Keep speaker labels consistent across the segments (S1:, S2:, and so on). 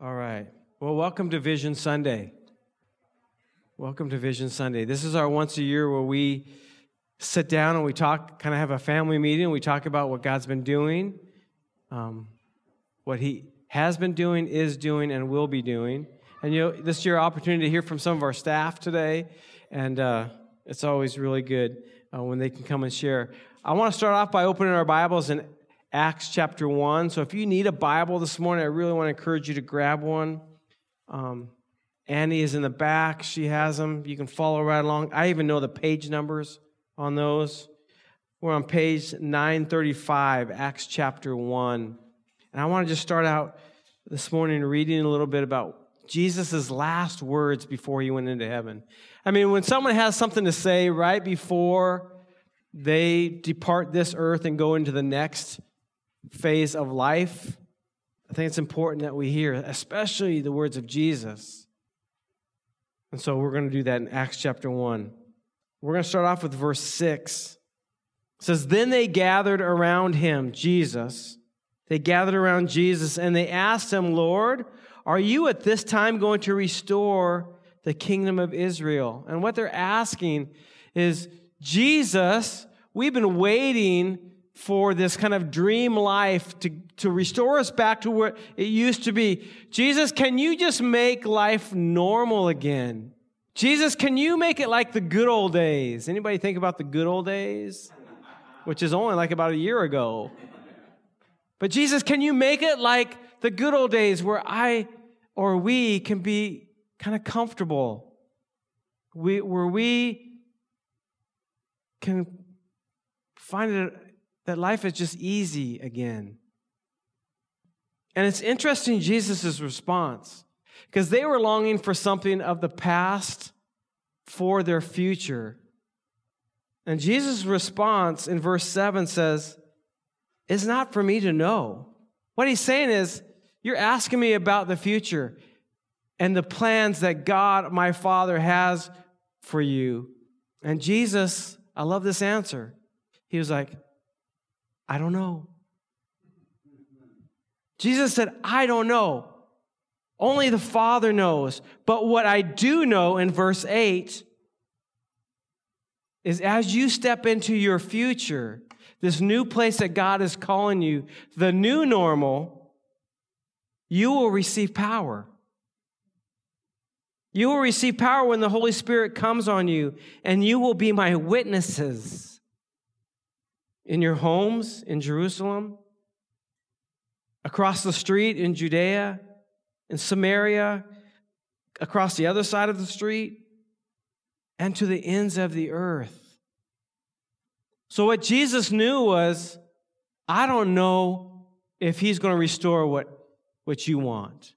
S1: All right. Well, welcome to Vision Sunday. Welcome to Vision Sunday. This is our once a year where we sit down and we talk, kind of have a family meeting. We talk about what God's been doing, um, what He has been doing, is doing, and will be doing. And you know, this is your opportunity to hear from some of our staff today, and uh, it's always really good uh, when they can come and share. I want to start off by opening our Bibles in Acts chapter 1. So if you need a Bible this morning, I really want to encourage you to grab one. Um, Annie is in the back. She has them. You can follow right along. I even know the page numbers on those. We're on page 935, Acts chapter 1. And I want to just start out this morning reading a little bit about Jesus' last words before he went into heaven. I mean, when someone has something to say right before they depart this earth and go into the next, phase of life, I think it's important that we hear, especially the words of Jesus. And so we're going to do that in Acts chapter 1. We're going to start off with verse 6. It says, Then they gathered around him, Jesus. They gathered around Jesus and they asked him, Lord, are you at this time going to restore the kingdom of Israel? And what they're asking is, Jesus, we've been waiting for this kind of dream life to, to restore us back to where it used to be. Jesus, can you just make life normal again? Jesus, can you make it like the good old days? Anybody think about the good old days? Which is only like about a year ago. But Jesus, can you make it like the good old days where I or we can be kind of comfortable? We, where we can find it that life is just easy again. And it's interesting, Jesus' response, because they were longing for something of the past for their future. And Jesus' response in verse 7 says, It's not for me to know. What he's saying is, You're asking me about the future and the plans that God, my Father, has for you. And Jesus, I love this answer. He was like, I don't know. Jesus said, I don't know. Only the Father knows. But what I do know in verse 8 is as you step into your future, this new place that God is calling you, the new normal, you will receive power. You will receive power when the Holy Spirit comes on you, and you will be my witnesses in your homes in Jerusalem, across the street in Judea, in Samaria, across the other side of the street, and to the ends of the earth. So, what Jesus knew was, I don't know if he's going to restore what, what you want.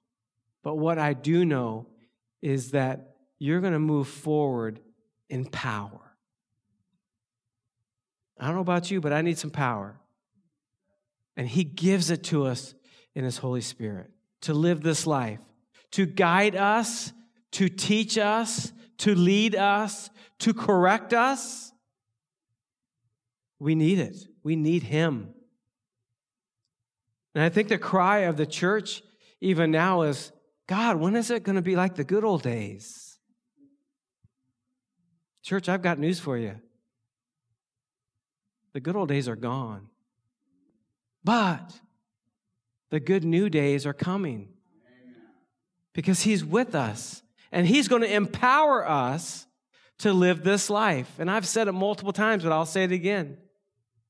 S1: But what I do know is that you're going to move forward in power. I don't know about you, but I need some power. And He gives it to us in His Holy Spirit to live this life, to guide us, to teach us, to lead us, to correct us. We need it. We need Him. And I think the cry of the church, even now, is God, when is it going to be like the good old days? Church, I've got news for you. The good old days are gone. But the good new days are coming because He's with us and He's going to empower us to live this life. And I've said it multiple times, but I'll say it again.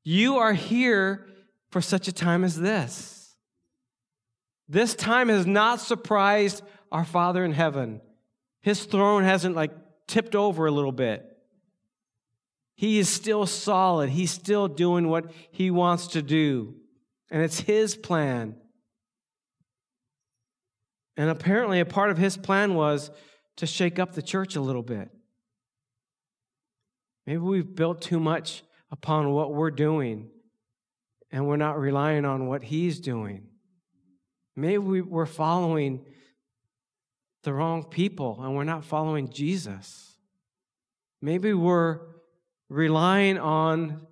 S1: You are here for such a time as this. This time has not surprised our Father in heaven. His throne hasn't like tipped over a little bit. He is still solid. He's still doing what he wants to do. And it's his plan. And apparently, a part of his plan was to shake up the church a little bit. Maybe we've built too much upon what we're doing, and we're not relying on what he's doing. Maybe we're following the wrong people and we're not following Jesus. Maybe we're relying on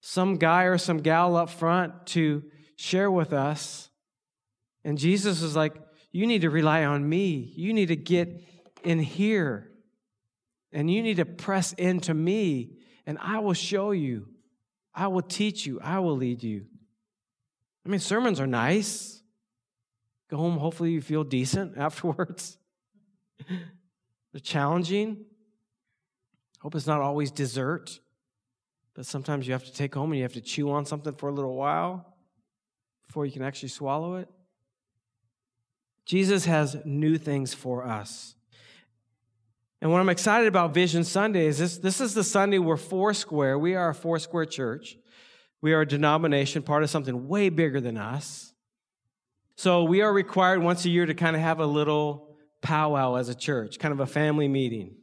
S1: some guy or some gal up front to share with us. And Jesus is like, You need to rely on me. You need to get in here. And you need to press into me, and I will show you. I will teach you. I will lead you. I mean, sermons are nice. Go home, hopefully, you feel decent afterwards. They're challenging. Hope it's not always dessert, but sometimes you have to take home and you have to chew on something for a little while before you can actually swallow it. Jesus has new things for us. And what I'm excited about Vision Sunday is this, this is the Sunday we're Foursquare. We are a Foursquare church. We are a denomination, part of something way bigger than us. So we are required once a year to kind of have a little powwow as a church, kind of a family meeting.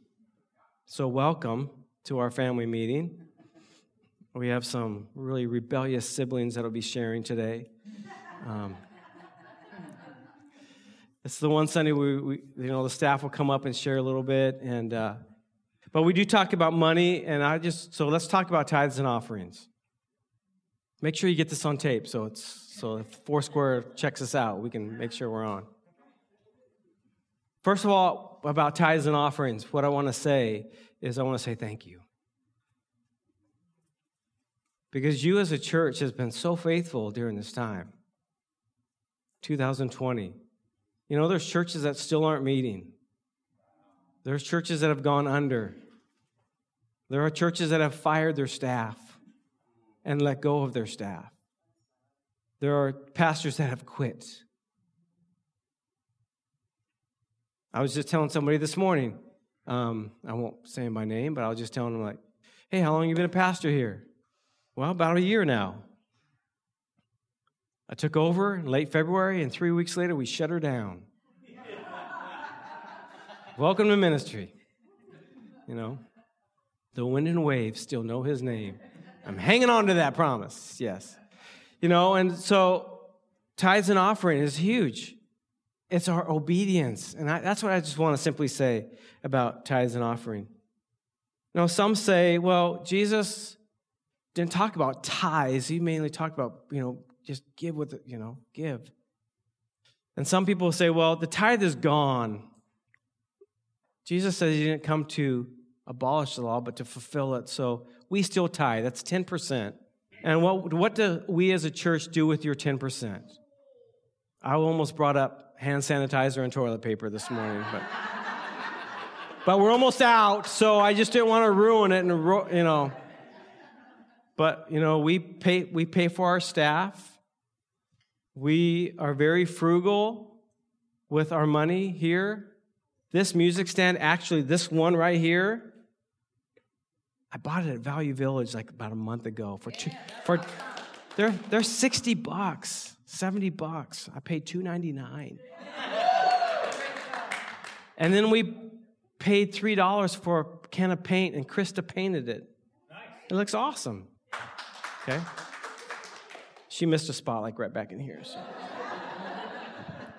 S1: So welcome to our family meeting. We have some really rebellious siblings that'll be sharing today. Um, it's the one Sunday we, we, you know, the staff will come up and share a little bit, and uh, but we do talk about money, and I just so let's talk about tithes and offerings. Make sure you get this on tape, so it's so if Foursquare checks us out, we can make sure we're on. First of all, about tithes and offerings, what I want to say is I want to say thank you. Because you as a church has been so faithful during this time. 2020. You know, there's churches that still aren't meeting. There's churches that have gone under. There are churches that have fired their staff and let go of their staff. There are pastors that have quit. I was just telling somebody this morning, um, I won't say my name, but I was just telling them, like, hey, how long you been a pastor here? Well, about a year now. I took over in late February, and three weeks later, we shut her down. Welcome to ministry. You know, the wind and waves still know his name. I'm hanging on to that promise, yes. You know, and so tithes and offering is huge. It's our obedience. And I, that's what I just want to simply say about tithes and offering. Now, some say, well, Jesus didn't talk about tithes. He mainly talked about, you know, just give with it, you know, give. And some people say, well, the tithe is gone. Jesus says he didn't come to abolish the law, but to fulfill it. So we still tithe. That's 10%. And what, what do we as a church do with your 10%? I almost brought up hand sanitizer and toilet paper this morning, but, but we're almost out, so I just didn't want to ruin it and, you know. But, you know, we pay, we pay for our staff. We are very frugal with our money here. This music stand, actually, this one right here, I bought it at Value Village like about a month ago for two, for they're they're 60 bucks, 70 bucks. I paid 2.99. And then we paid $3 for a can of paint and Krista painted it. It looks awesome. Okay? She missed a spot like right back in here. So.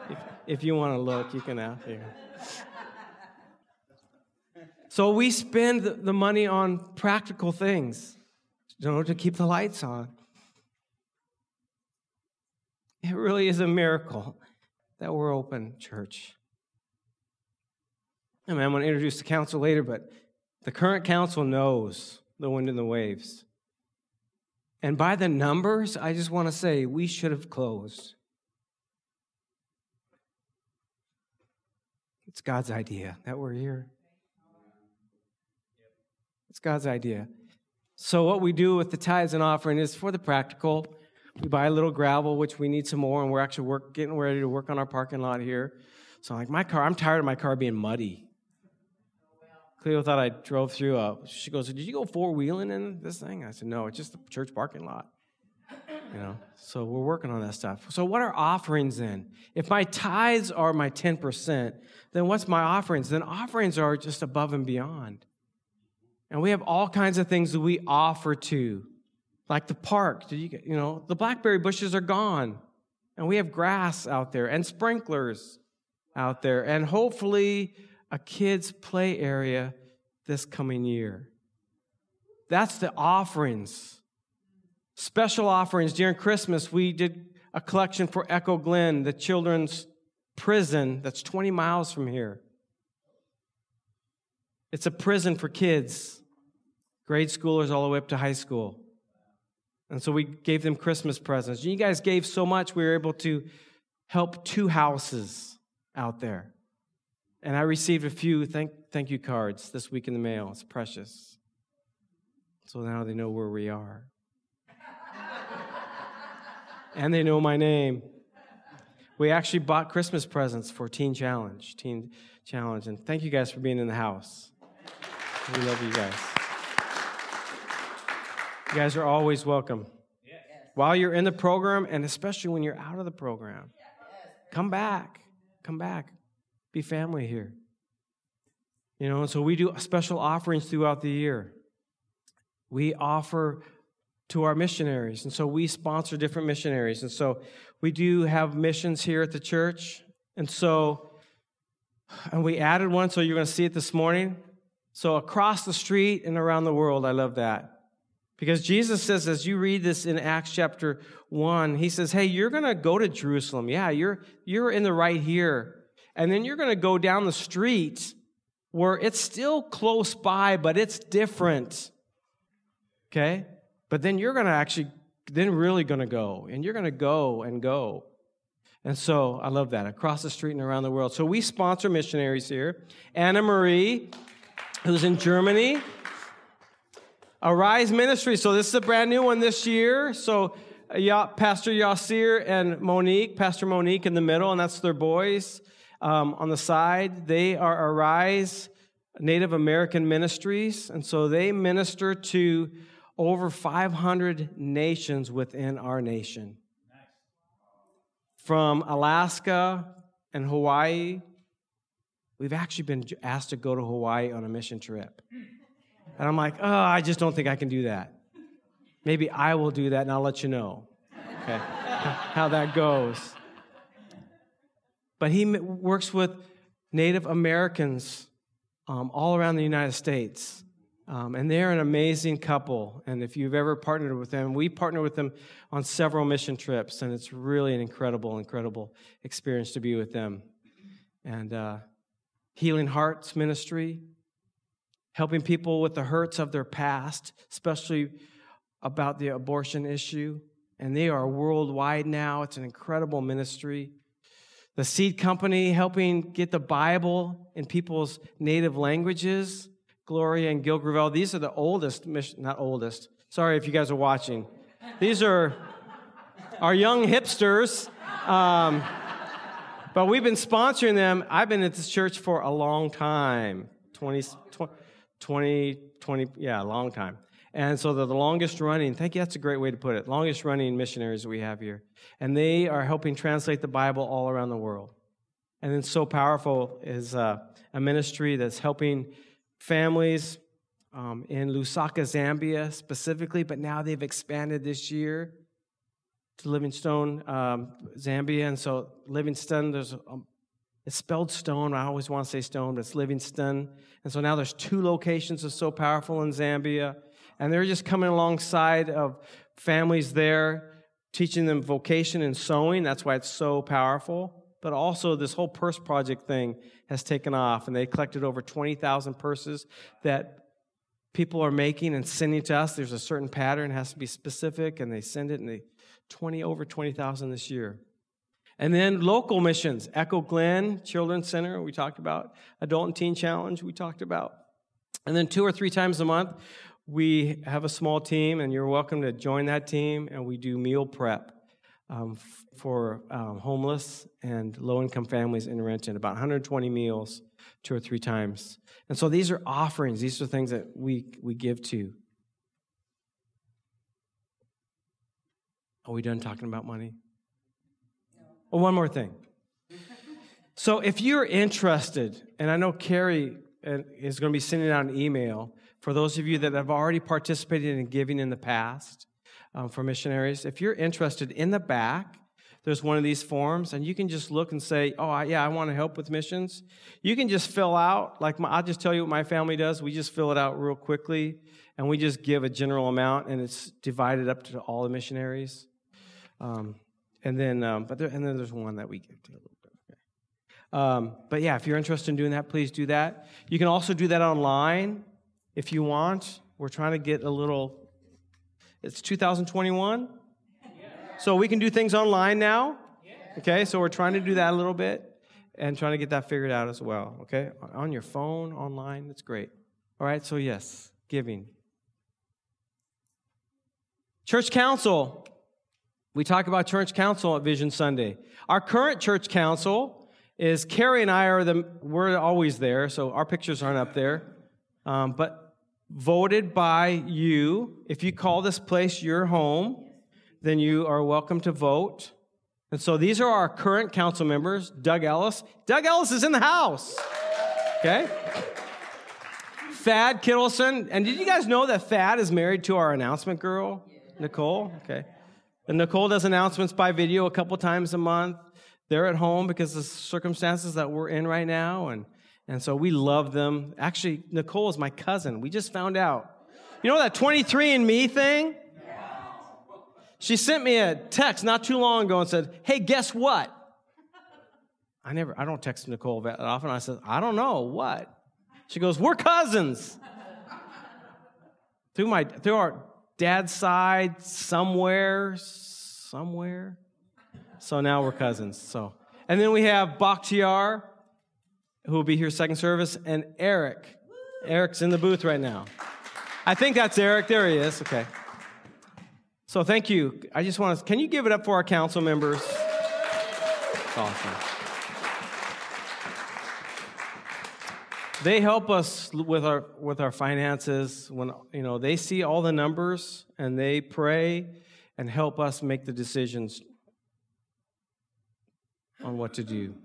S1: if, if you want to look, you can out here. So we spend the money on practical things, you know, to keep the lights on. It really is a miracle that we're open, church. I mean, I'm going to introduce the council later, but the current council knows the wind and the waves. And by the numbers, I just want to say we should have closed. It's God's idea that we're here. It's God's idea. So, what we do with the tithes and offering is for the practical. We buy a little gravel, which we need some more, and we're actually work, getting ready to work on our parking lot here. So, I'm like, my car, I'm tired of my car being muddy. Cleo thought I drove through a, she goes, Did you go four wheeling in this thing? I said, No, it's just the church parking lot. You know, so we're working on that stuff. So, what are offerings then? If my tithes are my 10%, then what's my offerings? Then offerings are just above and beyond. And we have all kinds of things that we offer to, like the park. Did you, you know, the blackberry bushes are gone, and we have grass out there and sprinklers out there, and hopefully a kids' play area this coming year. That's the offerings. Special offerings during Christmas. We did a collection for Echo Glen, the children's prison that's 20 miles from here. It's a prison for kids, grade schoolers all the way up to high school. And so we gave them Christmas presents. You guys gave so much, we were able to help two houses out there. And I received a few thank, thank you cards this week in the mail. It's precious. So now they know where we are. and they know my name. We actually bought Christmas presents for Teen Challenge, Teen Challenge. And thank you guys for being in the house. We love you guys. You guys are always welcome. Yes. While you're in the program, and especially when you're out of the program, yes. come back. Come back. Be family here. You know, and so we do special offerings throughout the year. We offer to our missionaries, and so we sponsor different missionaries. And so we do have missions here at the church. And so, and we added one, so you're going to see it this morning. So across the street and around the world, I love that. Because Jesus says, as you read this in Acts chapter 1, he says, Hey, you're going to go to Jerusalem. Yeah, you're, you're in the right here. And then you're going to go down the street where it's still close by, but it's different. Okay? But then you're going to actually, then really going to go. And you're going to go and go. And so I love that across the street and around the world. So we sponsor missionaries here. Anna Marie who's in Germany. Arise Ministry. So this is a brand new one this year. So uh, Pastor Yasir and Monique, Pastor Monique in the middle, and that's their boys. Um, on the side, they are Arise Native American Ministries, and so they minister to over 500 nations within our nation. From Alaska and Hawaii We've actually been asked to go to Hawaii on a mission trip. And I'm like, oh, I just don't think I can do that. Maybe I will do that and I'll let you know, okay, how that goes. But he works with Native Americans um, all around the United States. Um, and they're an amazing couple. And if you've ever partnered with them, we partner with them on several mission trips. And it's really an incredible, incredible experience to be with them. And uh, Healing Hearts Ministry, helping people with the hurts of their past, especially about the abortion issue. And they are worldwide now. It's an incredible ministry. The Seed Company, helping get the Bible in people's native languages. Gloria and Gil Gravel, these are the oldest, mission, not oldest, sorry if you guys are watching. These are our young hipsters. Um, but we've been sponsoring them. I've been at this church for a long time 20, 20, 20 20, yeah, a long time. And so they're the longest running, thank you, that's a great way to put it, longest running missionaries we have here. And they are helping translate the Bible all around the world. And then so powerful is uh, a ministry that's helping families um, in Lusaka, Zambia specifically, but now they've expanded this year to Livingstone, um, Zambia. And so Livingstone, there's um, it's spelled stone. I always want to say stone, but it's Livingston. And so now there's two locations of So Powerful in Zambia. And they're just coming alongside of families there, teaching them vocation and sewing. That's why it's so powerful. But also, this whole purse project thing has taken off, and they collected over 20,000 purses that people are making and sending to us. There's a certain pattern, has to be specific, and they send it, and they 20 over 20,000 this year. And then local missions, Echo Glen Children's Center, we talked about. Adult and Teen Challenge, we talked about. And then two or three times a month, we have a small team, and you're welcome to join that team, and we do meal prep um, for um, homeless and low income families in Renton, about 120 meals two or three times. And so these are offerings, these are things that we, we give to. Are we done talking about money? Oh, one more thing. so, if you're interested, and I know Carrie uh, is going to be sending out an email for those of you that have already participated in giving in the past um, for missionaries, if you're interested, in the back, there's one of these forms, and you can just look and say, Oh, yeah, I want to help with missions. You can just fill out, like my, I'll just tell you what my family does. We just fill it out real quickly, and we just give a general amount, and it's divided up to all the missionaries. Um, and then, um, but there, and then there's one that we give to a little bit. Okay. Um, but yeah, if you're interested in doing that, please do that. You can also do that online if you want. We're trying to get a little, it's 2021. So we can do things online now. Okay, so we're trying to do that a little bit and trying to get that figured out as well. Okay, on your phone, online, that's great. All right, so yes, giving. Church council. We talk about church council at Vision Sunday. Our current church council is Carrie and I are the we're always there, so our pictures aren't up there. Um, but voted by you. If you call this place your home, then you are welcome to vote. And so these are our current council members Doug Ellis. Doug Ellis is in the house. Okay? Thad Kittleson. And did you guys know that Thad is married to our announcement girl, Nicole? Okay. And Nicole does announcements by video a couple times a month. They're at home because of the circumstances that we're in right now. And, and so we love them. Actually, Nicole is my cousin. We just found out. You know that 23andMe thing? She sent me a text not too long ago and said, Hey, guess what? I never, I don't text Nicole that often. I said, I don't know. What? She goes, We're cousins. through my, through our dad's side, somewhere, somewhere. So now we're cousins. So, and then we have Bakhtiar, who will be here second service, and Eric. Eric's in the booth right now. I think that's Eric. There he is. Okay. So thank you. I just want to, can you give it up for our council members? awesome. They help us with our with our finances when you know they see all the numbers and they pray and help us make the decisions on what to do.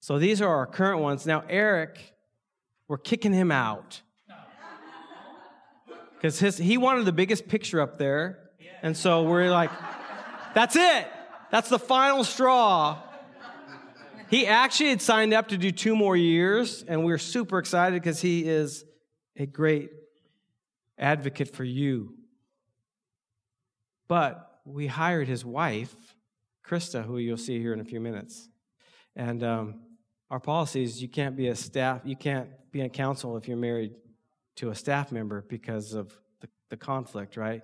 S1: So these are our current ones. Now Eric, we're kicking him out because his he wanted the biggest picture up there, and so we're like, that's it. That's the final straw. He actually had signed up to do two more years, and we are super excited because he is a great advocate for you. But we hired his wife, Krista, who you'll see here in a few minutes. And um, our policy is you can't be a staff, you can't be in council if you're married to a staff member because of the, the conflict, right?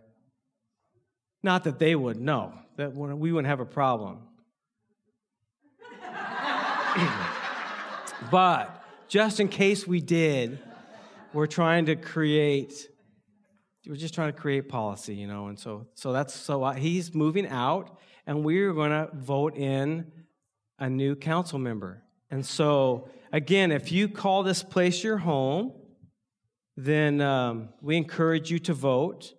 S1: Not that they would, know, that we wouldn't have a problem. but just in case we did, we're trying to create we're just trying to create policy, you know, and so so that's so he's moving out, and we're going to vote in a new council member. And so again, if you call this place your home, then um, we encourage you to vote.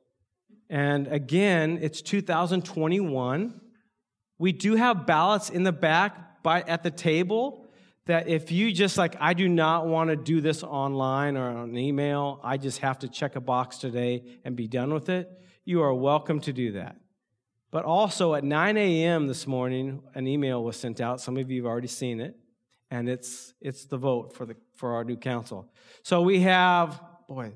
S1: And again, it's 2021. We do have ballots in the back by, at the table that if you just like, I do not want to do this online or on email, I just have to check a box today and be done with it, you are welcome to do that. But also at 9 a.m. this morning, an email was sent out. Some of you have already seen it, and it's it's the vote for the for our new council. So we have boy,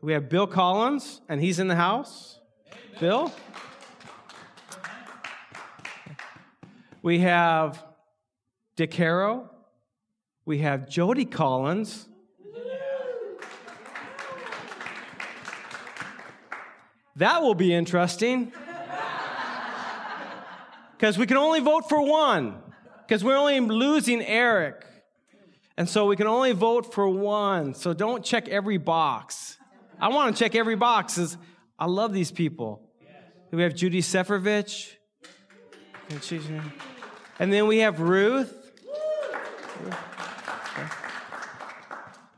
S1: we have Bill Collins, and he's in the house. Bill. We have Dick. We have Jody Collins. That will be interesting. Because we can only vote for one. Because we're only losing Eric. And so we can only vote for one. So don't check every box. I want to check every box. I love these people. We have Judy Sefrovich. And then we have Ruth.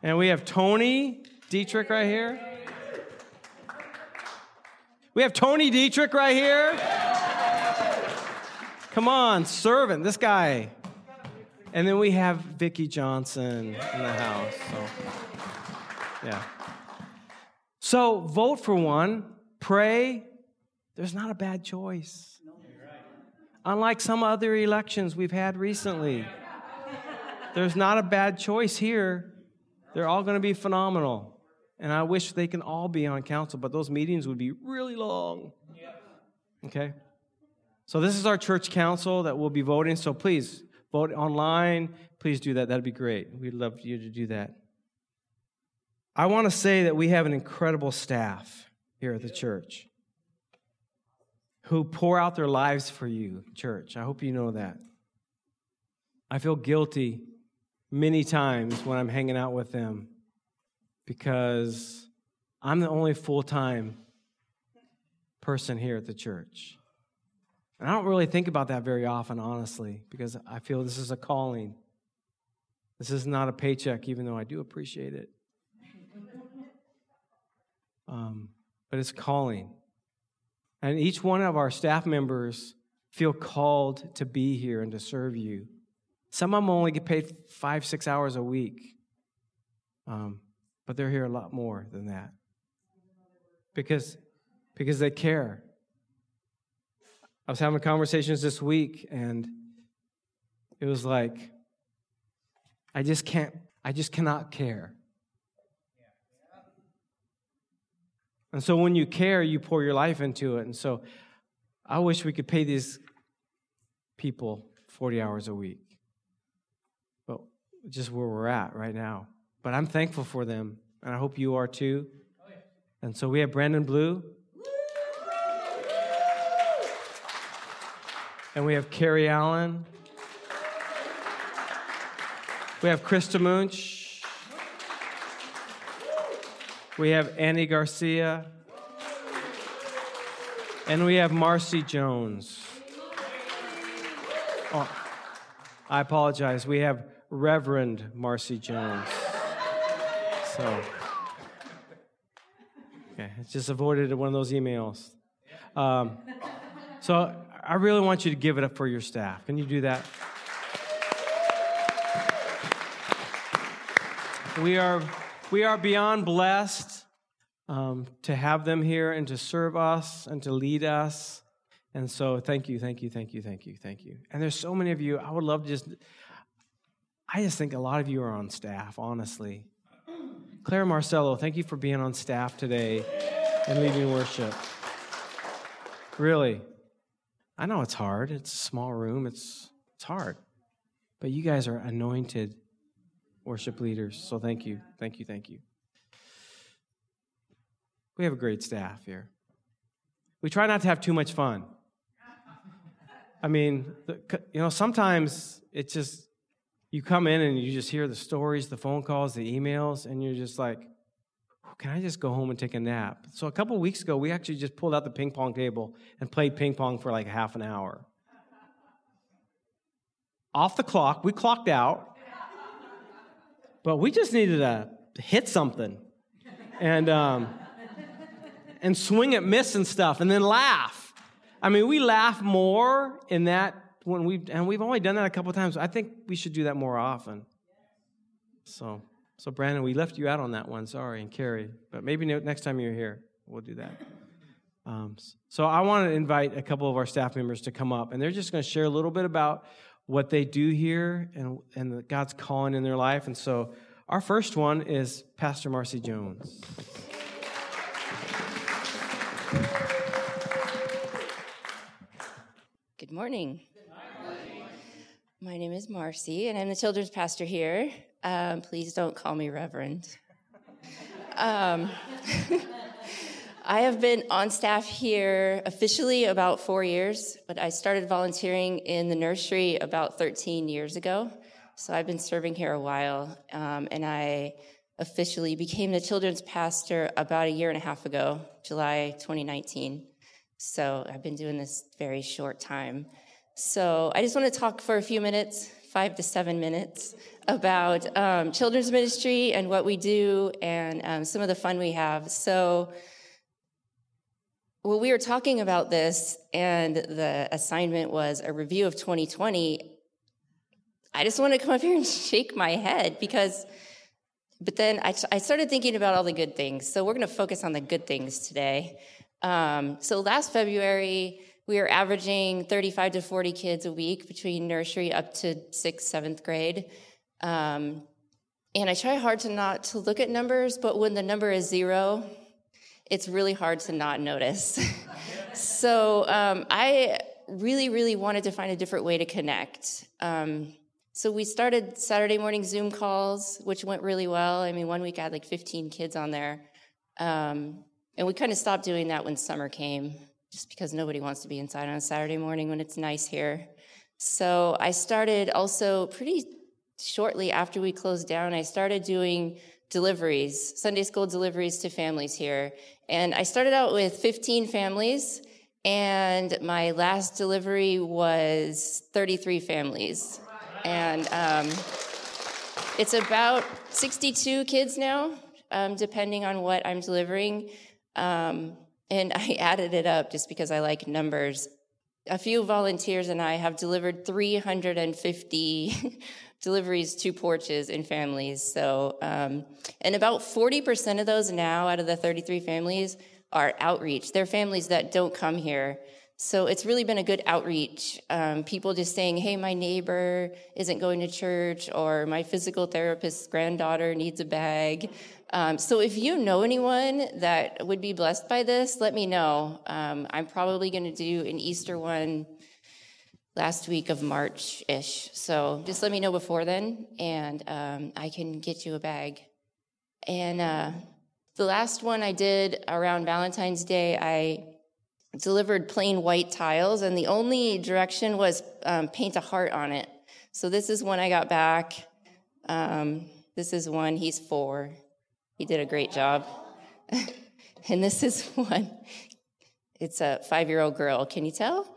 S1: And we have Tony Dietrich right here. We have Tony Dietrich right here. Come on, servant. This guy. And then we have Vicki Johnson in the house. So, yeah. So vote for one, pray. There's not a bad choice. Unlike some other elections we've had recently, there's not a bad choice here. They're all going to be phenomenal. And I wish they can all be on council, but those meetings would be really long. Okay? So this is our church council that will be voting. So please vote online, please do that. That'd be great. We'd love you to do that. I want to say that we have an incredible staff here at the church who pour out their lives for you, church. I hope you know that. I feel guilty many times when I'm hanging out with them because I'm the only full time person here at the church. And I don't really think about that very often, honestly, because I feel this is a calling. This is not a paycheck, even though I do appreciate it. Um, but it's calling. And each one of our staff members feel called to be here and to serve you. Some of them only get paid five, six hours a week, um, but they're here a lot more than that because, because they care. I was having conversations this week, and it was like, I just can't, I just cannot care. And so when you care, you pour your life into it. And so I wish we could pay these people 40 hours a week. Just where we're at right now. But I'm thankful for them, and I hope you are too. Oh, and so we have Brandon Blue. And we have Carrie Allen. We have Krista Munch. We have Annie Garcia. And we have Marcy Jones. Oh, I apologize. We have Reverend Marcy Jones. So, okay, it's just avoided one of those emails. Um, so, I really want you to give it up for your staff. Can you do that? We are, we are beyond blessed um, to have them here and to serve us and to lead us. And so, thank you, thank you, thank you, thank you, thank you. And there's so many of you. I would love to just, I just think a lot of you are on staff, honestly. Claire Marcello, thank you for being on staff today and leading worship. Really. I know it's hard. It's a small room. It's it's hard. But you guys are anointed worship leaders. So thank you. Thank you. Thank you. We have a great staff here. We try not to have too much fun. I mean, you know, sometimes it's just you come in and you just hear the stories, the phone calls, the emails, and you're just like, can I just go home and take a nap? So a couple weeks ago, we actually just pulled out the ping pong table and played ping pong for like half an hour. Off the clock, we clocked out, but we just needed to hit something and um, and swing at miss and stuff, and then laugh. I mean, we laugh more in that when we and we've only done that a couple times. I think we should do that more often. So. So, Brandon, we left you out on that one. Sorry, and Carrie. But maybe next time you're here, we'll do that. Um, so, I want to invite a couple of our staff members to come up, and they're just going to share a little bit about what they do here and, and God's calling in their life. And so, our first one is Pastor Marcy Jones.
S2: Good morning. My name is Marcy, and I'm the children's pastor here. Um, please don't call me Reverend. Um, I have been on staff here officially about four years, but I started volunteering in the nursery about 13 years ago. So I've been serving here a while, um, and I officially became the children's pastor about a year and a half ago, July 2019. So I've been doing this very short time. So I just want to talk for a few minutes, five to seven minutes, about um, children's ministry and what we do and um, some of the fun we have. So, well, we were talking about this, and the assignment was a review of 2020. I just want to come up here and shake my head because, but then I, I started thinking about all the good things. So, we're going to focus on the good things today. Um, so, last February, we are averaging 35 to 40 kids a week between nursery up to sixth, seventh grade. Um, and I try hard to not to look at numbers, but when the number is zero, it's really hard to not notice. so um, I really, really wanted to find a different way to connect. Um, So we started Saturday morning Zoom calls, which went really well. I mean, one week I had like 15 kids on there. Um, and we kind of stopped doing that when summer came, just because nobody wants to be inside on a Saturday morning when it's nice here. So I started also pretty shortly after we closed down, I started doing deliveries, Sunday school deliveries to families here. And I started out with 15 families, and my last delivery was 33 families. And um, it's about 62 kids now, um, depending on what I'm delivering. Um, and I added it up just because I like numbers. A few volunteers and I have delivered 350 deliveries to porches and families. So, um, and about 40% of those now out of the 33 families are outreach. They're families that don't come here. So it's really been a good outreach. Um, people just saying, hey, my neighbor isn't going to church, or my physical therapist's granddaughter needs a bag. Um, so if you know anyone that would be blessed by this, let me know. Um, I'm probably going to do an Easter one last week of March ish. So just let me know before then, and um, I can get you a bag. And uh, the last one I did around Valentine's Day, I delivered plain white tiles, and the only direction was um, paint a heart on it. So this is one I got back. Um, this is one, he's four. He did a great job. and this is one, it's a five year old girl. Can you tell?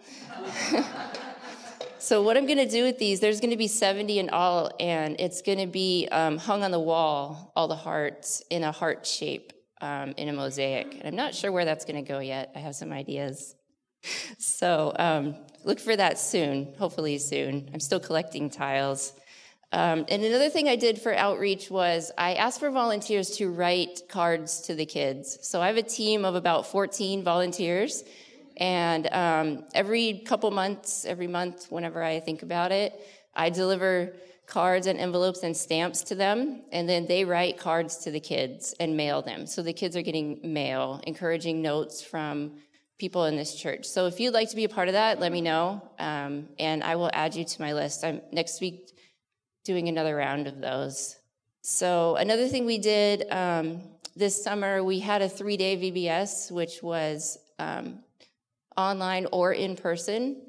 S2: so, what I'm going to do with these, there's going to be 70 in all, and it's going to be um, hung on the wall, all the hearts in a heart shape um, in a mosaic. And I'm not sure where that's going to go yet. I have some ideas. So, um, look for that soon, hopefully soon. I'm still collecting tiles. Um, and another thing I did for outreach was I asked for volunteers to write cards to the kids. So I have a team of about 14 volunteers. And um, every couple months, every month, whenever I think about it, I deliver cards and envelopes and stamps to them. And then they write cards to the kids and mail them. So the kids are getting mail, encouraging notes from people in this church. So if you'd like to be a part of that, let me know. Um, and I will add you to my list. I'm next week doing another round of those. So, another thing we did um, this summer, we had a three day VBS, which was um, online or in person.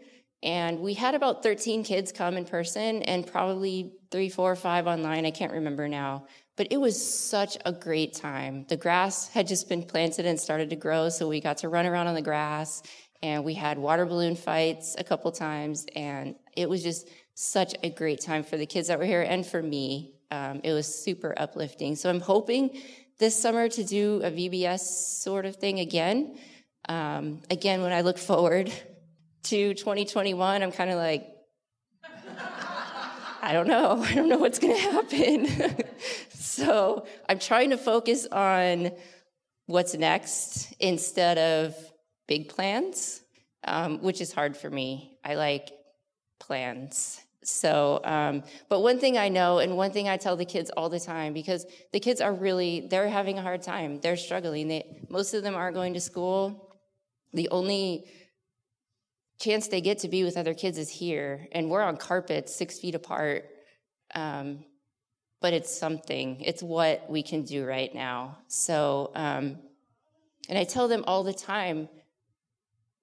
S2: And we had about 13 kids come in person and probably three, four, five online. I can't remember now. But it was such a great time. The grass had just been planted and started to grow, so we got to run around on the grass and we had water balloon fights a couple times. And it was just such a great time for the kids that were here and for me. Um, it was super uplifting. So I'm hoping this summer to do a VBS sort of thing again. Um, again, when I look forward to 2021, I'm kind of like, I don't know. I don't know what's going to happen. so I'm trying to focus on what's next instead of big plans, um, which is hard for me. I like plans. So, um, but one thing I know, and one thing I tell the kids all the time, because the kids are really, they're having a hard time. They're struggling. They, most of them aren't going to school. The only chance they get to be with other kids is here. And we're on carpets six feet apart. Um, but it's something, it's what we can do right now. So, um, and I tell them all the time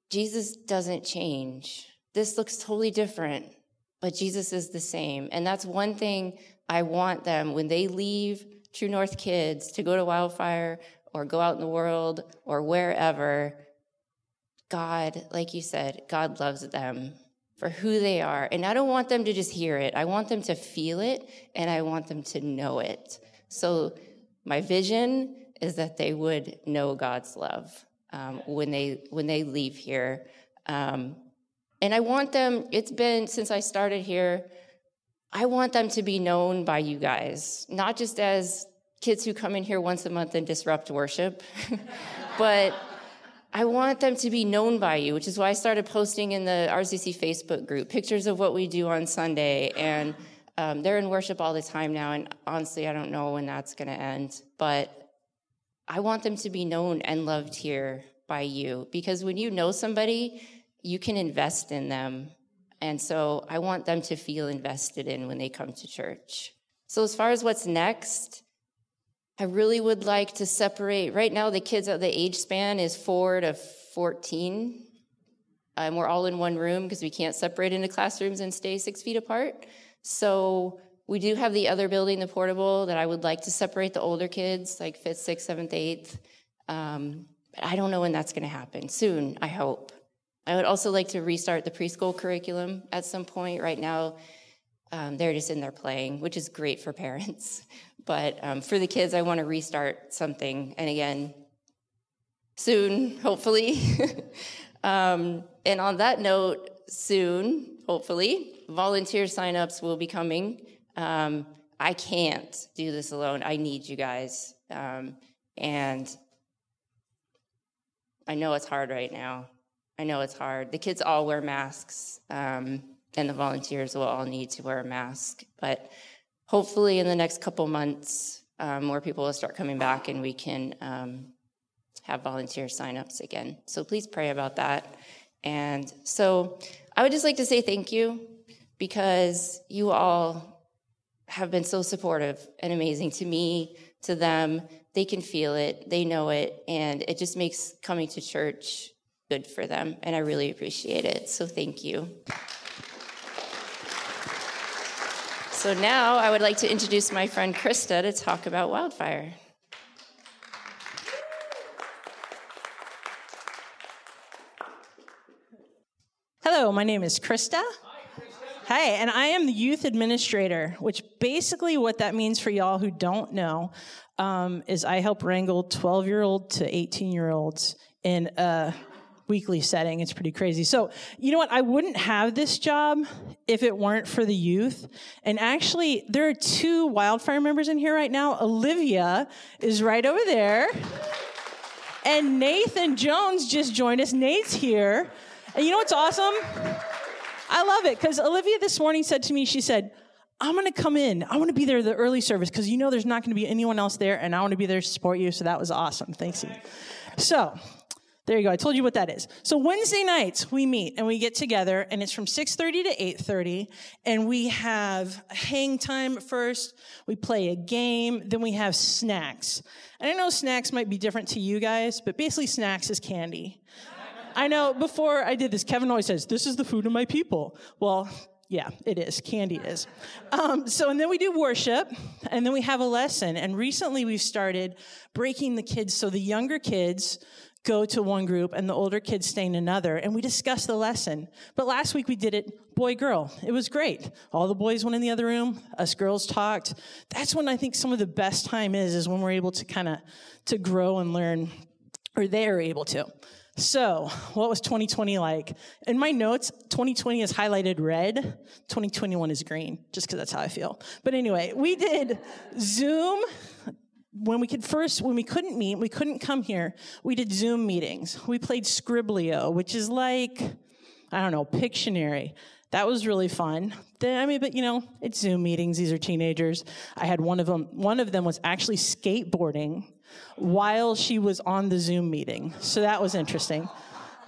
S2: Jesus doesn't change. This looks totally different but Jesus is the same. And that's one thing I want them when they leave True North Kids to go to Wildfire or go out in the world or wherever. God, like you said, God loves them for who they are. And I don't want them to just hear it. I want them to feel it and I want them to know it. So my vision is that they would know God's love um, when they when they leave here. Um, and I want them, it's been since I started here, I want them to be known by you guys, not just as kids who come in here once a month and disrupt worship, but I want them to be known by you, which is why I started posting in the RCC Facebook group pictures of what we do on Sunday. And um, they're in worship all the time now. And honestly, I don't know when that's going to end. But I want them to be known and loved here by you because when you know somebody, you can invest in them And so I want them to feel invested in when they come to church. So, as far as what's next, I really would like to separate. Right now, the kids, at the age span is four to 14. And we're all in one room because we can't separate into classrooms and stay six feet apart. So, we do have the other building, the portable, that I would like to separate the older kids, like fifth, sixth, seventh, eighth. Um, but I don't know when that's going to happen. Soon, I hope. I would also like to restart the preschool curriculum at some point. Right now, um, they're just in there playing, which is great for parents. But um, for the kids, I want to restart something. And again, soon, hopefully. um, and on that note, soon, hopefully, volunteer signups will be coming. Um, I can't do this alone. I need you guys. Um, and I know it's hard right now. I know it's hard. The kids all wear masks, um, and the volunteers will all need to wear a mask. But hopefully, in the next couple months, um, more people will start coming back, and we can um, have volunteer signups again. So please pray about that. And so I would just like to say thank you because you all have been so supportive and amazing to me, to them. They can feel it, they know it, and it just makes coming to church good for them. And I really appreciate it. So thank you. So now I would like to introduce my friend Krista to talk about wildfire.
S3: Hello, my name is Krista. Hi, and I am the youth administrator, which basically what that means for y'all who don't know um, is I help wrangle 12 year old to 18 year olds in a weekly setting. It's pretty crazy. So, you know what? I wouldn't have this job if it weren't for the youth. And actually, there are two wildfire members in here right now. Olivia is right over there. And Nathan Jones just joined us. Nate's here. And you know what's awesome? I love it because Olivia this morning said to me, she said, I'm going to come in. I want to be there the early service because you know there's not going to be anyone else there, and I want to be there to support you. So that was awesome. Thanks. You. So there you go. I told you what that is. So Wednesday nights we meet and we get together, and it's from 6:30 to 8:30, and we have hang time first. We play a game, then we have snacks. And I know snacks might be different to you guys, but basically snacks is candy. I know before I did this, Kevin always says, This is the food of my people. Well, yeah, it is. Candy is. Um, so, and then we do worship, and then we have a lesson. And recently we've started breaking the kids. So the younger kids go to one group and the older kids stay in another, and we discuss the lesson. But last week we did it boy girl. It was great. All the boys went in the other room, us girls talked. That's when I think some of the best time is, is when we're able to kind of to grow and learn, or they are able to. So, what was 2020 like? In my notes, 2020 is highlighted red, 2021 is green, just because that's how I feel. But anyway, we did Zoom. When we could first, when we couldn't meet, we couldn't come here, we did Zoom meetings. We played Scribblio, which is like, I don't know, Pictionary. That was really fun. I mean, but you know, it's Zoom meetings. These are teenagers. I had one of them. One of them was actually skateboarding while she was on the Zoom meeting. So that was interesting.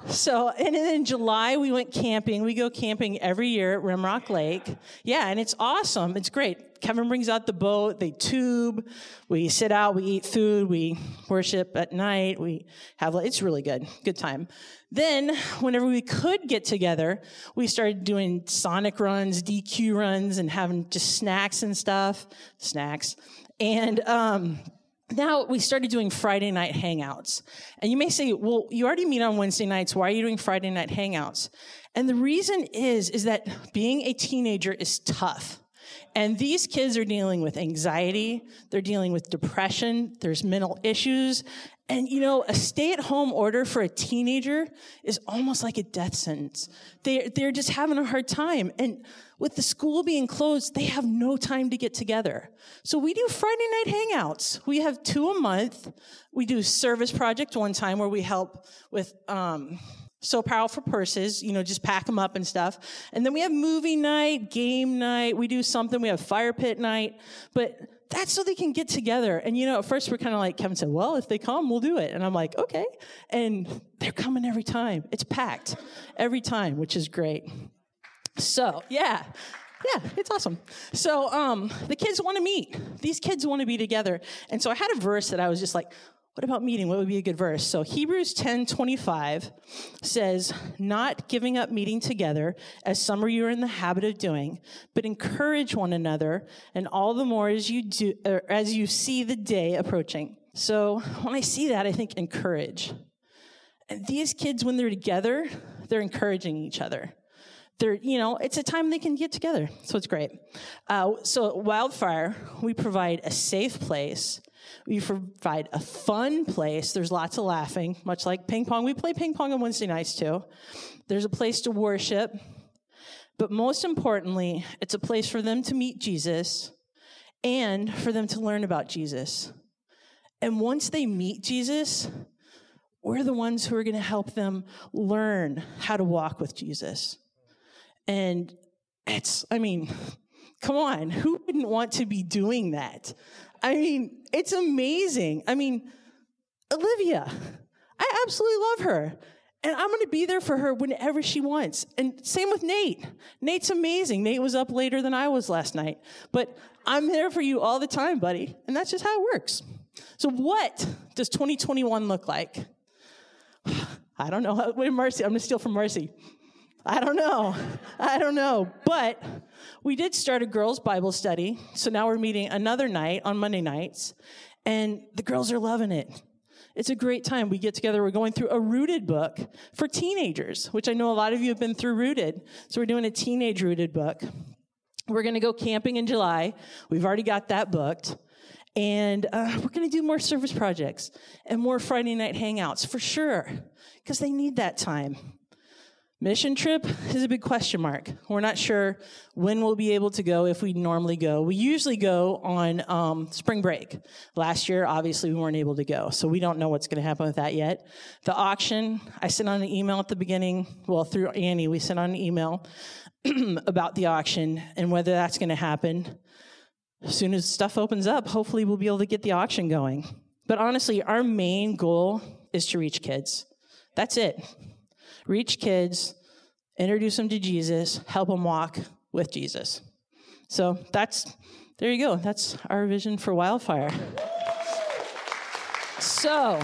S3: So, and then in July, we went camping. We go camping every year at Rimrock Lake. Yeah, and it's awesome. It's great. Kevin brings out the boat, they tube, we sit out, we eat food, we worship at night, we have, it's really good. Good time. Then, whenever we could get together, we started doing Sonic runs, DQ runs, and having just snacks and stuff. Snacks. And, um, now we started doing Friday night hangouts. And you may say, well, you already meet on Wednesday nights. Why are you doing Friday night hangouts? And the reason is, is that being a teenager is tough. And these kids are dealing with anxiety, they're dealing with depression, there's mental issues. And you know, a stay at home order for a teenager is almost like a death sentence. They're, they're just having a hard time. And with the school being closed, they have no time to get together. So we do Friday night hangouts. We have two a month. We do service project one time where we help with, um, so powerful purses, you know, just pack them up and stuff. And then we have movie night, game night. We do something. We have fire pit night. But that's so they can get together. And, you know, at first we're kind of like, Kevin said, well, if they come, we'll do it. And I'm like, okay. And they're coming every time. It's packed every time, which is great. So, yeah. Yeah, it's awesome. So, um, the kids want to meet. These kids want to be together. And so I had a verse that I was just like, what about meeting? What would be a good verse? So Hebrews 10 25 says, Not giving up meeting together, as some of you are in the habit of doing, but encourage one another, and all the more as you do as you see the day approaching. So when I see that, I think encourage. And these kids, when they're together, they're encouraging each other. They're, you know, it's a time they can get together. So it's great. Uh, so Wildfire, we provide a safe place we provide a fun place. There's lots of laughing, much like ping pong. We play ping pong on Wednesday nights too. There's a place to worship. But most importantly, it's a place for them to meet Jesus and for them to learn about Jesus. And once they meet Jesus, we're the ones who are going to help them learn how to walk with Jesus. And it's, I mean, come on, who wouldn't want to be doing that? I mean, it's amazing. I mean, Olivia, I absolutely love her. And I'm going to be there for her whenever she wants. And same with Nate. Nate's amazing. Nate was up later than I was last night. But I'm there for you all the time, buddy. And that's just how it works. So, what does 2021 look like? I don't know. Wait, Marcy, I'm going to steal from Marcy. I don't know. I don't know. But we did start a girls' Bible study. So now we're meeting another night on Monday nights, and the girls are loving it. It's a great time. We get together. We're going through a rooted book for teenagers, which I know a lot of you have been through rooted. So we're doing a teenage rooted book. We're going to go camping in July. We've already got that booked. And uh, we're going to do more service projects and more Friday night hangouts for sure, because they need that time. Mission trip is a big question mark. We're not sure when we'll be able to go if we normally go. We usually go on um, spring break. Last year, obviously, we weren't able to go, so we don't know what's going to happen with that yet. The auction, I sent on an email at the beginning, well, through Annie, we sent on an email about the auction and whether that's going to happen. As soon as stuff opens up, hopefully, we'll be able to get the auction going. But honestly, our main goal is to reach kids. That's it reach kids, introduce them to Jesus, help them walk with Jesus. So that's, there you go. That's our vision for Wildfire. So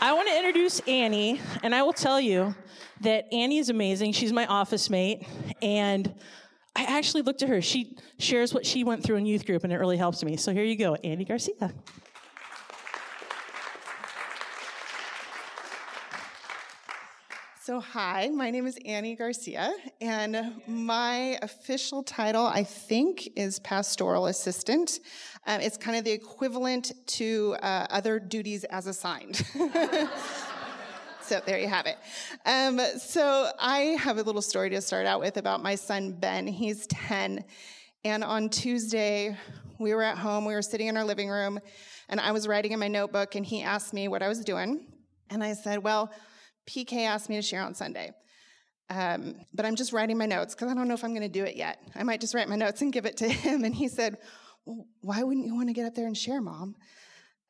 S3: I want to introduce Annie, and I will tell you that Annie is amazing. She's my office mate, and I actually looked at her. She shares what she went through in youth group, and it really helps me. So here you go, Annie Garcia.
S4: So, hi, my name is Annie Garcia, and my official title, I think, is pastoral assistant. Um, it's kind of the equivalent to uh, other duties as assigned. so, there you have it. Um, so, I have a little story to start out with about my son, Ben. He's 10. And on Tuesday, we were at home, we were sitting in our living room, and I was writing in my notebook, and he asked me what I was doing. And I said, Well, PK asked me to share on Sunday. Um, but I'm just writing my notes because I don't know if I'm going to do it yet. I might just write my notes and give it to him. And he said, well, Why wouldn't you want to get up there and share, mom?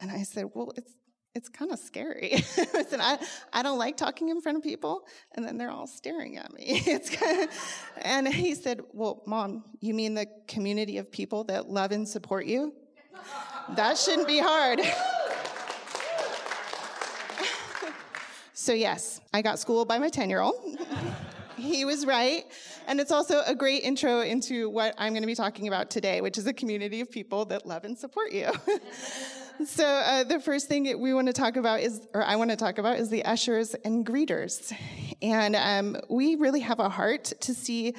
S4: And I said, Well, it's it's kind of scary. I said, I, I don't like talking in front of people, and then they're all staring at me. It's kind of, and he said, Well, mom, you mean the community of people that love and support you? That shouldn't be hard. So, yes, I got schooled by my 10 year old. he was right. And it's also a great intro into what I'm going to be talking about today, which is a community of people that love and support you. so, uh, the first thing we want to talk about is, or I want to talk about, is the ushers and greeters. And um, we really have a heart to see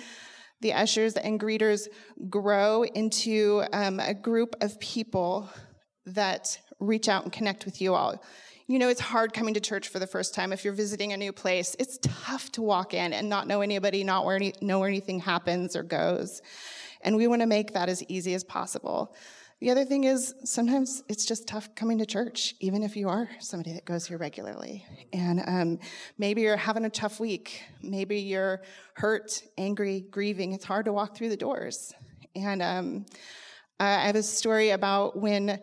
S4: the ushers and greeters grow into um, a group of people that reach out and connect with you all. You know, it's hard coming to church for the first time. If you're visiting a new place, it's tough to walk in and not know anybody, not where any, know where anything happens or goes. And we want to make that as easy as possible. The other thing is sometimes it's just tough coming to church, even if you are somebody that goes here regularly. And um, maybe you're having a tough week. Maybe you're hurt, angry, grieving. It's hard to walk through the doors. And um, I have a story about when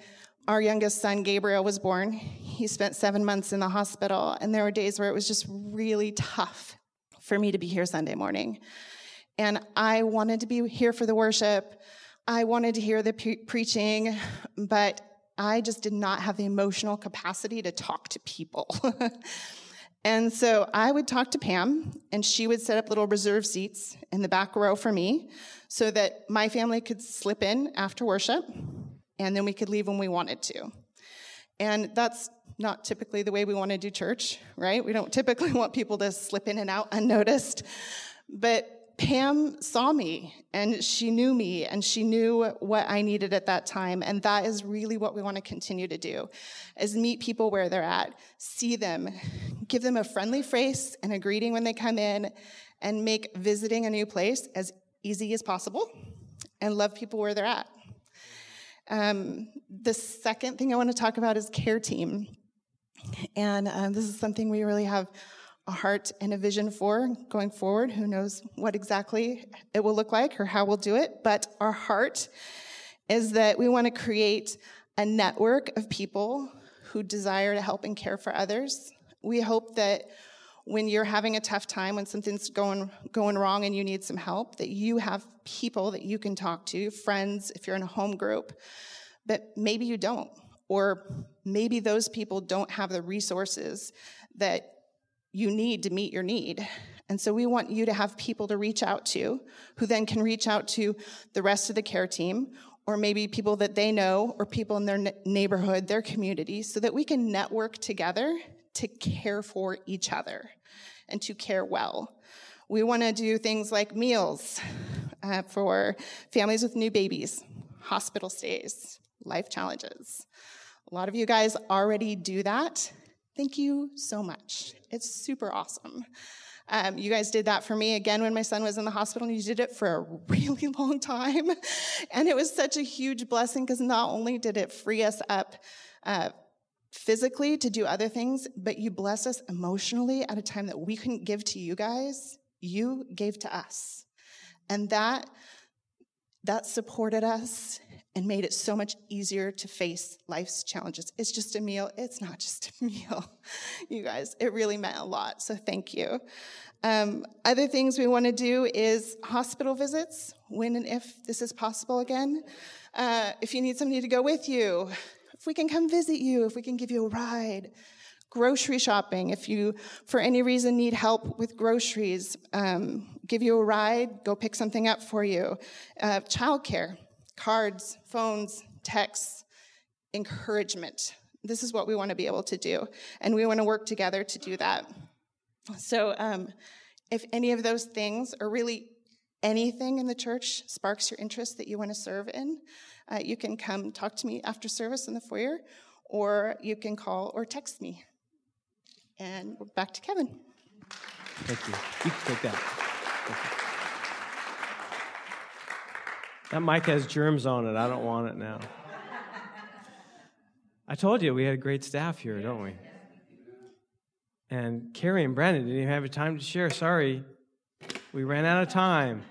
S4: our youngest son, Gabriel, was born. He spent seven months in the hospital, and there were days where it was just really tough for me to be here Sunday morning. And I wanted to be here for the worship. I wanted to hear the pre- preaching, but I just did not have the emotional capacity to talk to people. and so I would talk to Pam, and she would set up little reserve seats in the back row for me so that my family could slip in after worship, and then we could leave when we wanted to. And that's not typically the way we want to do church, right? We don't typically want people to slip in and out unnoticed. But Pam saw me and she knew me and she knew what I needed at that time. And that is really what we want to continue to do is meet people where they're at, see them, give them a friendly face and a greeting when they come in and make visiting a new place as easy as possible and love people where they're at. Um, the second thing I want to talk about is care team. And um, this is something we really have a heart and a vision for going forward. Who knows what exactly it will look like or how we'll do it, but our heart is that we want to create a network of people who desire to help and care for others. We hope that when you're having a tough time, when something's going going wrong and you need some help, that you have people that you can talk to, friends if you're in a home group, but maybe you don't or maybe those people don't have the resources that you need to meet your need. And so we want you to have people to reach out to who then can reach out to the rest of the care team or maybe people that they know or people in their neighborhood, their community, so that we can network together to care for each other and to care well. We want to do things like meals uh, for families with new babies, hospital stays, life challenges. A lot of you guys already do that. Thank you so much. It's super awesome. Um, you guys did that for me again when my son was in the hospital, and you did it for a really long time. And it was such a huge blessing because not only did it free us up uh, physically to do other things, but you bless us emotionally at a time that we couldn't give to you guys. You gave to us. And that that supported us and made it so much easier to face life's challenges. It's just a meal. It's not just a meal, you guys. It really meant a lot. So thank you. Um, other things we want to do is hospital visits when and if this is possible again. Uh, if you need somebody to go with you, if we can come visit you, if we can give you a ride. Grocery shopping, if you, for any reason, need help with groceries, um, give you a ride, go pick something up for you. Uh, childcare, cards, phones, texts, encouragement. This is what we want to be able to do, and we want to work together to do that. So, um, if any of those things, or really anything in the church, sparks your interest that you want to serve in, uh, you can come talk to me after service in the foyer, or you can call or text me. And we're back to Kevin.
S1: Thank you. You can take that. That mic has germs on it. I don't want it now. I told you we had a great staff here, don't we? And Carrie and Brandon didn't even have time to share. Sorry, we ran out of time.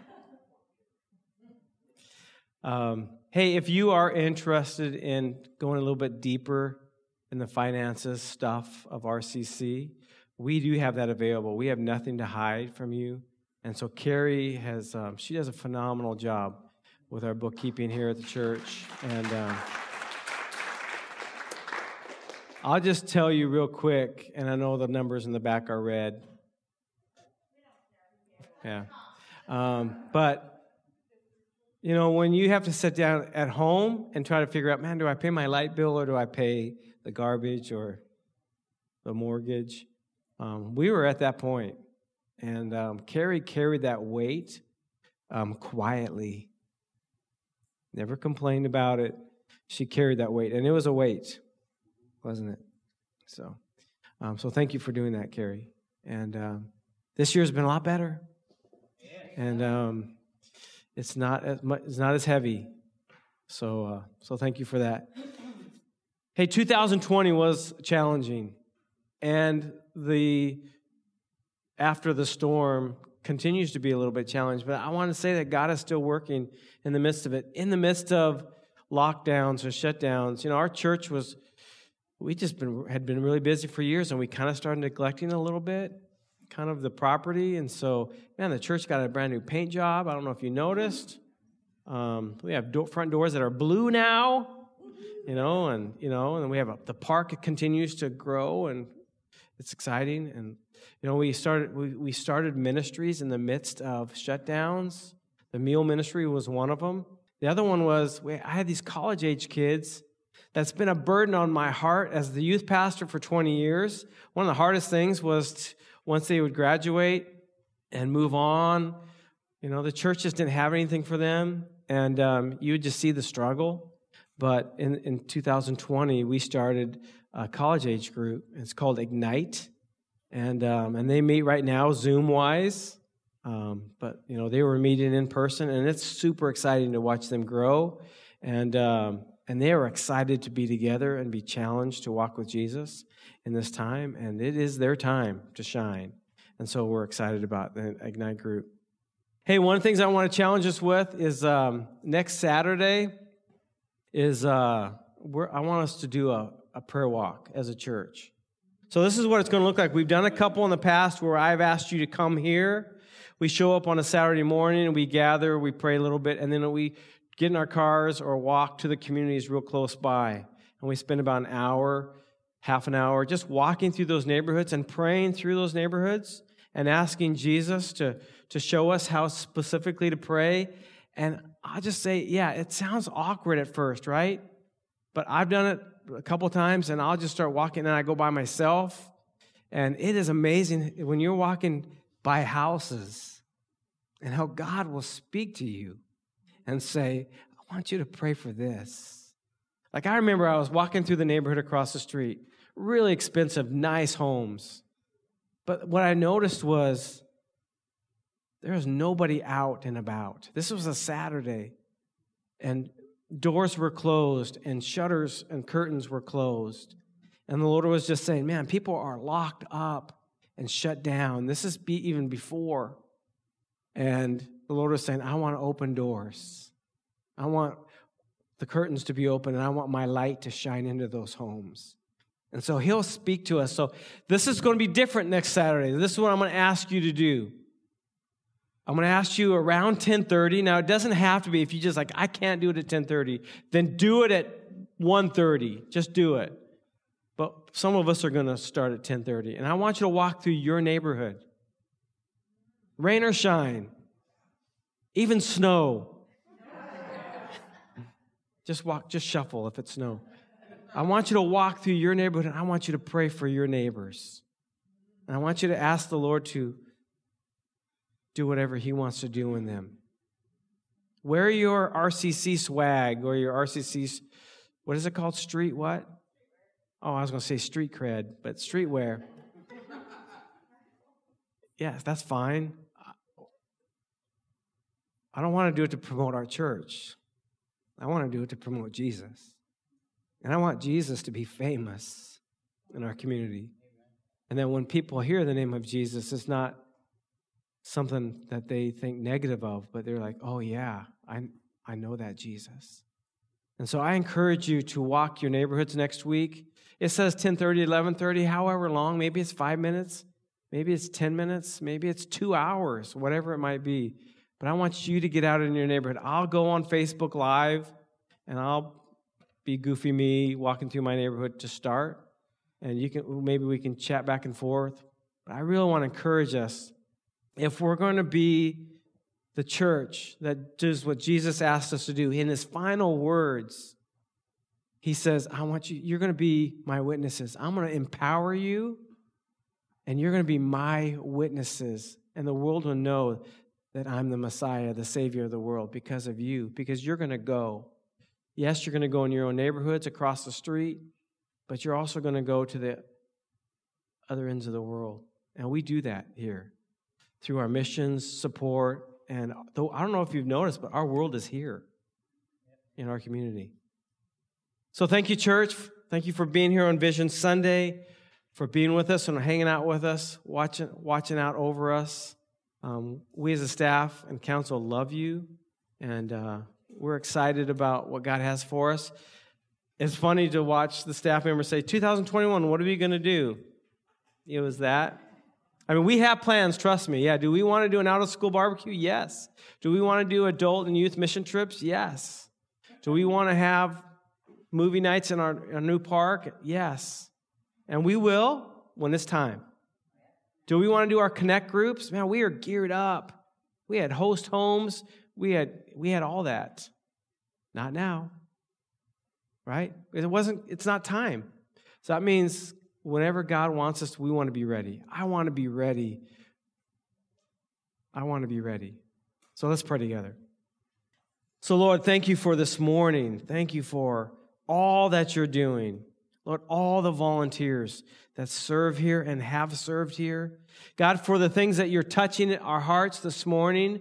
S1: Um, hey, if you are interested in going a little bit deeper in the finances stuff of RCC, we do have that available. We have nothing to hide from you. And so Carrie has, um, she does a phenomenal job with our bookkeeping here at the church. And um, I'll just tell you real quick, and I know the numbers in the back are red. Yeah. Um, but, you know, when you have to sit down at home and try to figure out, man, do I pay my light bill or do I pay the garbage or the mortgage? Um, we were at that point, and um, Carrie carried that weight um, quietly never complained about it. She carried that weight, and it was a weight, wasn't it? So, um, so thank you for doing that, Carrie. And um, this year's been a lot better, and um, it's not as much, it's not as heavy. So, uh, so thank you for that. Hey, 2020 was challenging, and the after the storm continues to be a little bit challenged, but I want to say that God is still working in the midst of it. In the midst of lockdowns or shutdowns, you know, our church was, we just been, had been really busy for years and we kind of started neglecting a little bit. Kind of the property. And so, man, the church got a brand new paint job. I don't know if you noticed. Um, we have front doors that are blue now, you know, and you know, and we have a, the park continues to grow, and it's exciting. And you know, we started we, we started ministries in the midst of shutdowns. The meal ministry was one of them. The other one was we, I had these college age kids. That's been a burden on my heart as the youth pastor for 20 years. One of the hardest things was to, once they would graduate and move on, you know, the church just didn't have anything for them and um, you would just see the struggle. But in, in 2020, we started a college age group. It's called Ignite, and um, and they meet right now Zoom wise. Um, but you know they were meeting in person, and it's super exciting to watch them grow, and um, and they are excited to be together and be challenged to walk with Jesus in this time, and it is their time to shine, and so we're excited about the Ignite group. Hey, one of the things I want to challenge us with is um, next Saturday is uh, I want us to do a, a prayer walk as a church. So this is what it's going to look like. We've done a couple in the past where I've asked you to come here. We show up on a Saturday morning, we gather, we pray a little bit, and then we get in our cars or walk to the communities real close by. And we spend about an hour, half an hour, just walking through those neighborhoods and praying through those neighborhoods and asking Jesus to to show us how specifically to pray. And I'll just say, yeah, it sounds awkward at first, right? But I've done it a couple times and I'll just start walking and I go by myself. And it is amazing when you're walking by houses and how God will speak to you and say, I want you to pray for this. Like I remember I was walking through the neighborhood across the street, really expensive, nice homes. But what I noticed was there was nobody out and about. This was a Saturday, and doors were closed, and shutters and curtains were closed. And the Lord was just saying, Man, people are locked up and shut down. This is be even before. And the Lord was saying, I want to open doors. I want the curtains to be open, and I want my light to shine into those homes. And so He'll speak to us. So this is going to be different next Saturday. This is what I'm going to ask you to do. I'm going to ask you around 10:30. Now it doesn't have to be if you just like I can't do it at 10:30, then do it at 1:30. Just do it. But some of us are going to start at 10:30. And I want you to walk through your neighborhood. Rain or shine. Even snow. just walk, just shuffle if it's snow. I want you to walk through your neighborhood and I want you to pray for your neighbors. And I want you to ask the Lord to do whatever He wants to do in them. Wear your RCC swag or your RCC, what is it called? Street what? Oh, I was going to say street cred, but streetwear. yes, that's fine. I don't want to do it to promote our church. I want to do it to promote Jesus. And I want Jesus to be famous in our community. And then when people hear the name of Jesus, it's not something that they think negative of, but they're like, oh, yeah, I, I know that Jesus. And so I encourage you to walk your neighborhoods next week. It says 10:30, 11:30, however long, maybe it's 5 minutes, maybe it's 10 minutes, maybe it's 2 hours, whatever it might be. But I want you to get out in your neighborhood. I'll go on Facebook live and I'll be goofy me walking through my neighborhood to start. And you can maybe we can chat back and forth. But I really want to encourage us if we're going to be the church that does what Jesus asked us to do, in his final words, he says, I want you, you're going to be my witnesses. I'm going to empower you, and you're going to be my witnesses. And the world will know that I'm the Messiah, the Savior of the world, because of you, because you're going to go. Yes, you're going to go in your own neighborhoods across the street, but you're also going to go to the other ends of the world. And we do that here through our missions, support, and though I don't know if you've noticed, but our world is here in our community. So thank you, church. Thank you for being here on Vision Sunday, for being with us and hanging out with us, watching, watching out over us. Um, we as a staff and council love you, and uh, we're excited about what God has for us. It's funny to watch the staff members say, 2021, what are we going to do? It was that I mean, we have plans, trust me. Yeah, do we want to do an out of school barbecue? Yes. Do we want to do adult and youth mission trips? Yes. Do we want to have movie nights in our, our new park? Yes. And we will when it's time. Do we want to do our connect groups? Man, we are geared up. We had host homes. We had we had all that. Not now. Right? It wasn't it's not time. So that means whenever God wants us, we want to be ready. I want to be ready. I want to be ready. So let's pray together. So, Lord, thank you for this morning. Thank you for all that you're doing. Lord, all the volunteers that serve here and have served here. God, for the things that you're touching our hearts this morning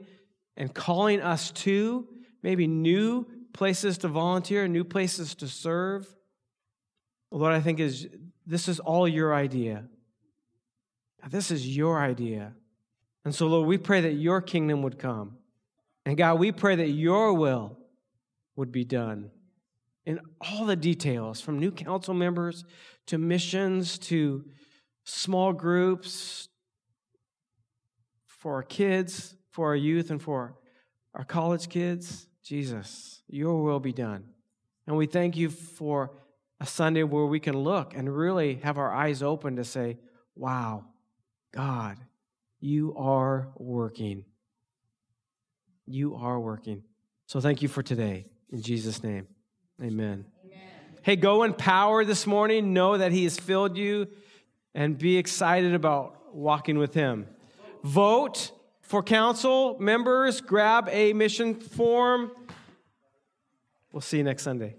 S1: and calling us to, maybe new places to volunteer, new places to serve. Lord, I think is this is all your idea. This is your idea. And so, Lord, we pray that your kingdom would come. And God, we pray that your will would be done in all the details from new council members to missions to small groups for our kids, for our youth, and for our college kids. Jesus, your will be done. And we thank you for a Sunday where we can look and really have our eyes open to say, wow, God, you are working. You are working. So thank you for today. In Jesus' name, amen. amen. Hey, go in power this morning. Know that He has filled you and be excited about walking with Him. Vote for council members. Grab a mission form. We'll see you next Sunday.